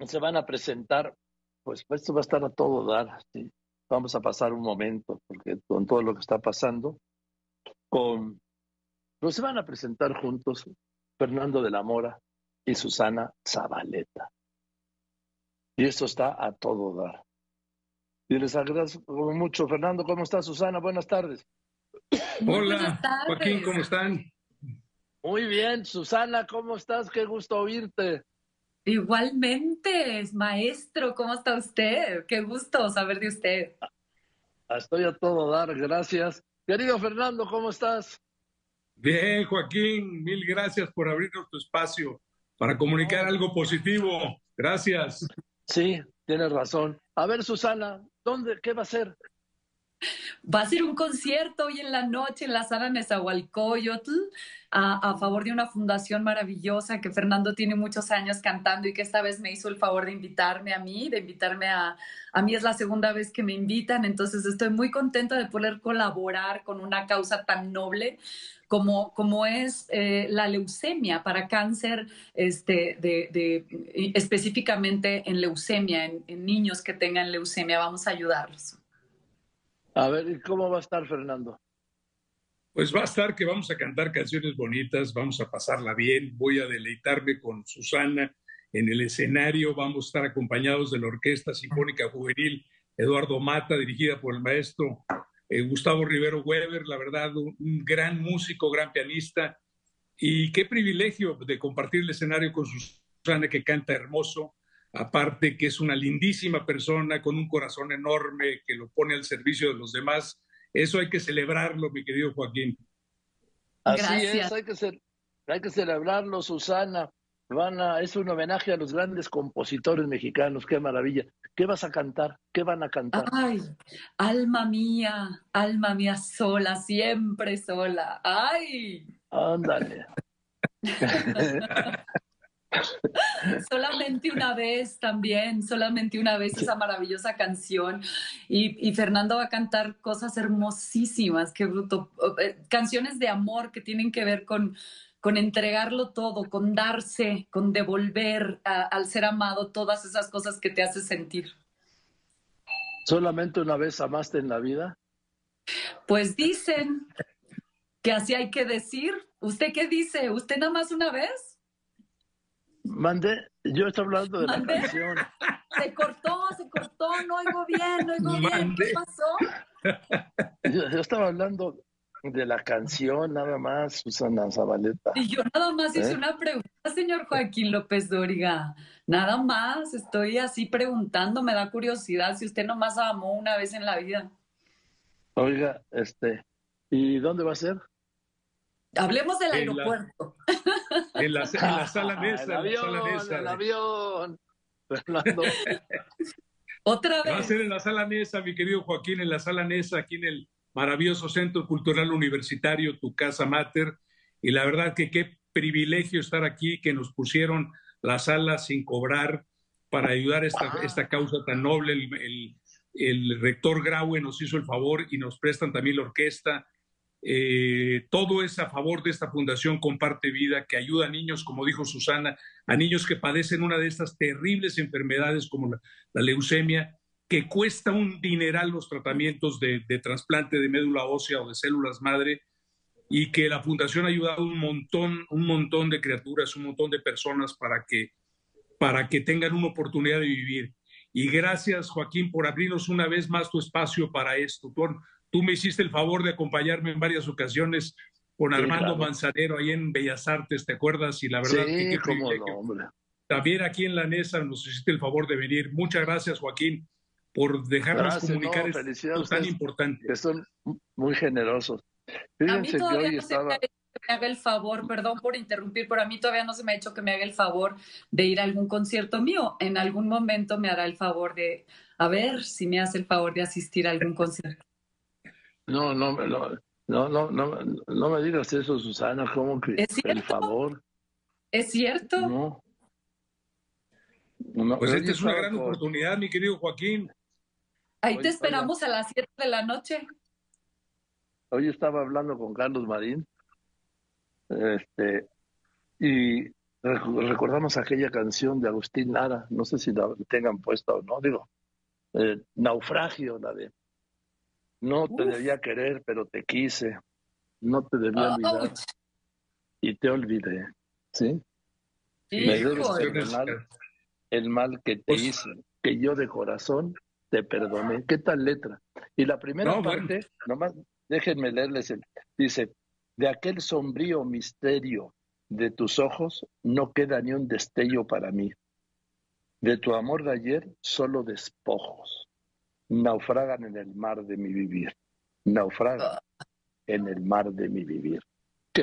se van a presentar, pues esto va a estar a todo dar, ¿sí? vamos a pasar un momento, porque con todo lo que está pasando, con, pues se van a presentar juntos Fernando de la Mora y Susana Zabaleta. Y esto está a todo dar. Y les agradezco mucho. Fernando, ¿cómo está Susana? Buenas tardes. Hola, Joaquín, ¿cómo están? Muy bien, Susana, ¿cómo estás? Qué gusto oírte. Igualmente, maestro, ¿cómo está usted? Qué gusto saber de usted. Ah, estoy a todo dar, gracias. Querido Fernando, ¿cómo estás? Bien, Joaquín, mil gracias por abrirnos tu espacio para comunicar algo positivo. Gracias. Sí, tienes razón. A ver, Susana, ¿dónde, qué va a ser? Va a ser un concierto hoy en la noche en la sala Nezahualcóyotl a, a favor de una fundación maravillosa que Fernando tiene muchos años cantando y que esta vez me hizo el favor de invitarme a mí, de invitarme a... A mí es la segunda vez que me invitan, entonces estoy muy contenta de poder colaborar con una causa tan noble como, como es eh, la leucemia para cáncer, este, de, específicamente en leucemia, en niños que tengan leucemia. Vamos a ayudarlos. A ver, ¿cómo va a estar Fernando? Pues va a estar que vamos a cantar canciones bonitas, vamos a pasarla bien, voy a deleitarme con Susana en el escenario, vamos a estar acompañados de la Orquesta Sinfónica Juvenil Eduardo Mata, dirigida por el maestro eh, Gustavo Rivero Weber, la verdad, un, un, gran músico, gran pianista, y qué privilegio de compartir el escenario con Susana, que canta hermoso, aparte que es una lindísima persona con un corazón enorme que lo pone al servicio de los demás. Eso hay que celebrarlo, mi querido Joaquín. Así Gracias. es, hay que, hay que celebrarlo, Susana. Van a, es un homenaje a los grandes compositores mexicanos, qué maravilla. ¿Qué vas a cantar? ¿Qué van a cantar? Ay, alma mía, alma mía sola, siempre sola. Ay. Ándale. solamente una vez también, solamente una vez esa maravillosa canción. Y, y, Fernando va a cantar cosas hermosísimas, qué bruto. Eh, canciones de amor que tienen que ver con, con entregarlo todo, con darse, con devolver a, al ser amado todas esas cosas que te hace sentir. ¿Solamente una vez amaste en la vida? Pues dicen que así hay que decir. ¿Usted qué dice? ¿Usted nada más una vez? Mande, yo estoy hablando de la canción. Se cortó, se cortó, no oigo bien, no oigo bien. ¿Qué pasó? Yo, yo, estaba hablando de la canción, nada más, Susana Zabaleta. Y yo nada más hice ¿Eh? una pregunta, señor Joaquín López Dóriga. Nada más, estoy así preguntando, me da curiosidad si usted nomás amó una vez en la vida. Oiga, este, ¿y dónde va a ser? Hablemos del en aeropuerto. La, en, la, en, la, sala mesa. el avión, la sala mesa. el avión. Fernando. Otra vez. Va a ser en la sala mesa, mi querido Joaquín, en la sala mesa, aquí en el maravilloso Centro Cultural Universitario, tu casa mater. Y la verdad que qué privilegio estar aquí, que nos pusieron la sala sin cobrar para ayudar a esta, ah. esta causa tan noble. El, el, el rector Graue nos hizo el favor y nos prestan también la orquesta eh, todo es a favor de esta fundación Comparte Vida, que ayuda a niños, como dijo Susana, a niños que padecen una de estas terribles enfermedades como la, leucemia, que cuesta un dineral los tratamientos de, de, trasplante de médula ósea o de células madre, y que la fundación ha ayudado un montón, un montón de criaturas, un montón de personas para que, para que tengan una oportunidad de vivir. Y gracias, Joaquín, por abrirnos una vez más tu espacio para esto. Tú, Tú me hiciste el favor de acompañarme en varias ocasiones con sí, Armando claro. Manzanero ahí en Bellas Artes, ¿te acuerdas? Y la verdad sí, que qué cómo no, hombre. También aquí en la NESA nos hiciste el favor de venir. Muchas gracias, Joaquín, por dejarnos gracias, comunicar no, esto tan importante. Que son muy generosos. Fíjense a mí todavía no estaba... se me, me haga el favor, perdón por interrumpir, pero a mí todavía no se me ha hecho que me haga el favor de ir a algún concierto mío. En algún momento me hará el favor de, a ver si me hace el favor de asistir a algún concierto. No, no, no, no, no, no, no me digas eso, Susana, como que ¿Es el favor. ¿Es cierto? No. no pues esta es una gran por... oportunidad, mi querido Joaquín. Ahí te esperamos oye, a las 7 de la noche. Hoy estaba hablando con Carlos Marín, este, y recordamos aquella canción de Agustín Lara, no sé si la tengan puesta o no, digo, eh, Naufragio, la de No te debía querer, pero te quise, no te debía olvidar y te olvidé, ¿sí? Me debes perdonar el mal que te pues hice, que yo de corazón te perdoné. ¿Qué tal letra? Y la primera parte, nomás déjenme leerles, el, dice, de aquel sombrío misterio de tus ojos no queda ni un destello para mí. De tu amor de ayer solo despojos. Naufragan en el mar de mi vivir. Naufragan en el mar de mi vivir.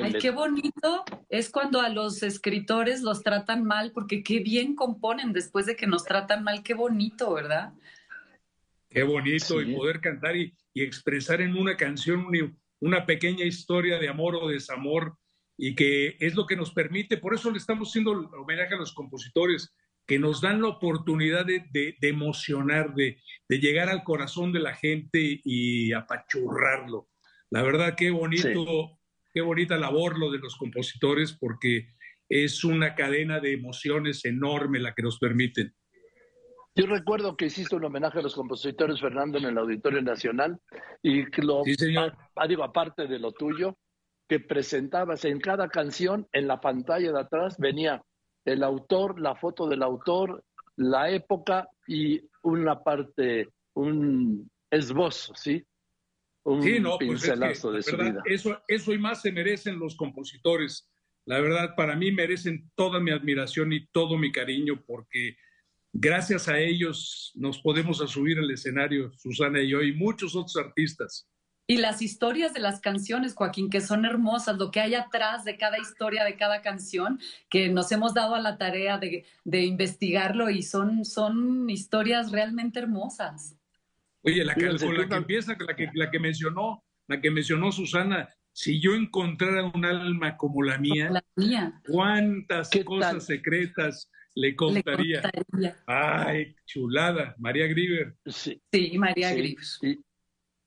Ay, qué bonito es cuando a los escritores los tratan mal, porque qué bien componen después de que nos tratan mal, qué bonito, ¿verdad? Qué bonito y poder cantar y, expresar en una canción una, pequeña historia de amor o desamor y que es lo que nos permite, por eso le estamos haciendo homenaje a los compositores, que nos dan la oportunidad de, emocionar, de, de, llegar al corazón de la gente y apachurrarlo. La verdad, qué bonito qué bonita labor lo de los compositores porque es una cadena de emociones enorme la que nos permiten. Yo recuerdo que hiciste un homenaje a los compositores, Fernando, en el Auditorio Nacional, y que lo, sí, señor. digo, aparte de lo tuyo, que presentabas en cada canción, en la pantalla de atrás, venía el autor, la foto del autor, la época y una parte, un esbozo, ¿sí? sí, no, pues Eso, eso y más se merecen los compositores. La verdad, para mí merecen toda mi admiración y todo mi cariño porque gracias a ellos nos podemos subir al escenario, Susana y yo, y muchos otros artistas. Y las historias de las canciones, Joaquín, que son hermosas, lo que hay atrás de cada historia, de cada canción, que nos hemos dado a la tarea de, de investigarlo y son, son historias realmente hermosas. Oye, la, que, la que empieza, la que, la que mencionó, la que mencionó Susana, si yo encontrara un alma como la mía, ¿cuántas cosas secretas le contaría? Ay, chulada, María Grieber. Sí, María sí.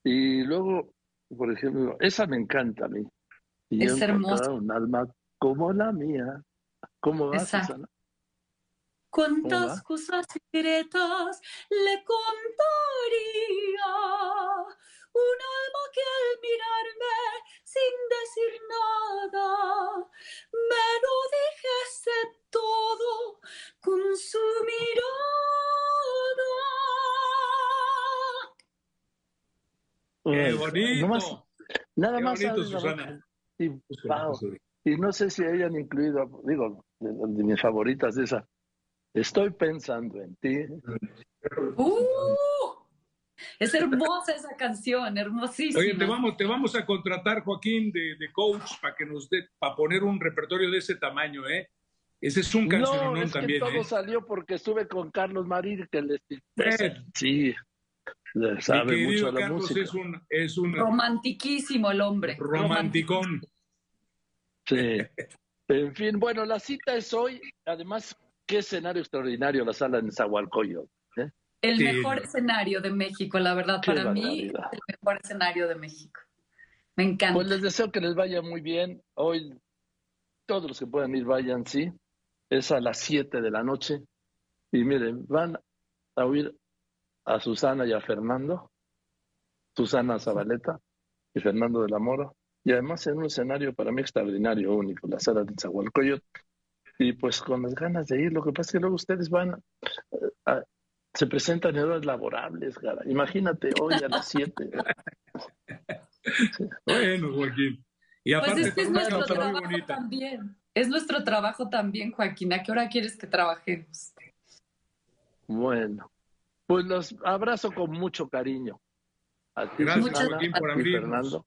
Y, luego, por ejemplo, esa me encanta a mí. es hermosa. Un alma como la mía. ¿Cómo va, Susana? Cuántas cosas secretas le contaría un alma que al mirarme sin decir nada ¡Qué bonito! nada más, bonito, Susana. Y, y, no sé si hayan incluido, digo, de, de mis favoritas de esa Estoy pensando en ti. Uh, es hermosa esa canción, hermosísima. Oye, te vamos, te vamos a contratar, Joaquín, de, coach para que nos dé, para poner un repertorio de ese tamaño, ¿eh? Ese es un canción no, es también. Que todo ¿eh? salió porque estuve con Carlos Marín, que le sí, sabe mucho la Carlos música. Es un, es un romantiquísimo el hombre. Romanticón. Sí. En fin, bueno, la cita es hoy. Además, qué escenario extraordinario la sala en Zahualcoyo. ¿eh? El mejor escenario de México, la verdad, para mí, el mejor escenario de México. Me encanta. Pues les deseo que les vaya muy bien. Hoy todos los que puedan ir vayan, sí. Es a las 7 de la noche. Y miren, van a oír a Susana y a Fernando, Susana Zabaleta y Fernando de la Mora. Y además en un escenario para mí extraordinario, único, la sala de Zahualcoyot y pues con las ganas de ir. Lo que pasa es que luego ustedes van, se presentan en horas laborables, cara. Imagínate hoy a las 7. Bueno, Joaquín. Y pues aparte, pues es, nuestro trabajo también. Es nuestro trabajo también, Joaquín. ¿A qué hora quieres que trabajemos? Bueno, pues los abrazo con mucho cariño. A ti, Gracias, Joaquín, por abrirnos. Fernando.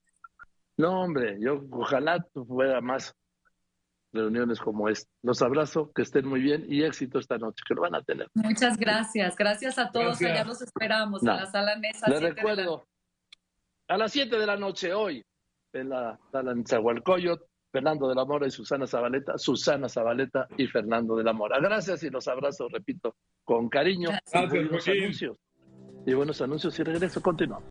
No, hombre, yo ojalá fuera más reuniones como esta. Los abrazo, que estén muy bien y éxito esta noche, que lo van a tener. Muchas gracias. Gracias a todos. Allá los esperamos en la sala Nesa. Les recuerdo, a las 7 de la noche hoy, en la sala Zahualcoyot, Fernando de la Mora y Susana Zabaleta, Susana Zabaleta y Fernando de la Mora. Gracias y los abrazo, repito, con cariño. Gracias, y buenos anuncios. Y buenos anuncios y regreso. Continuamos.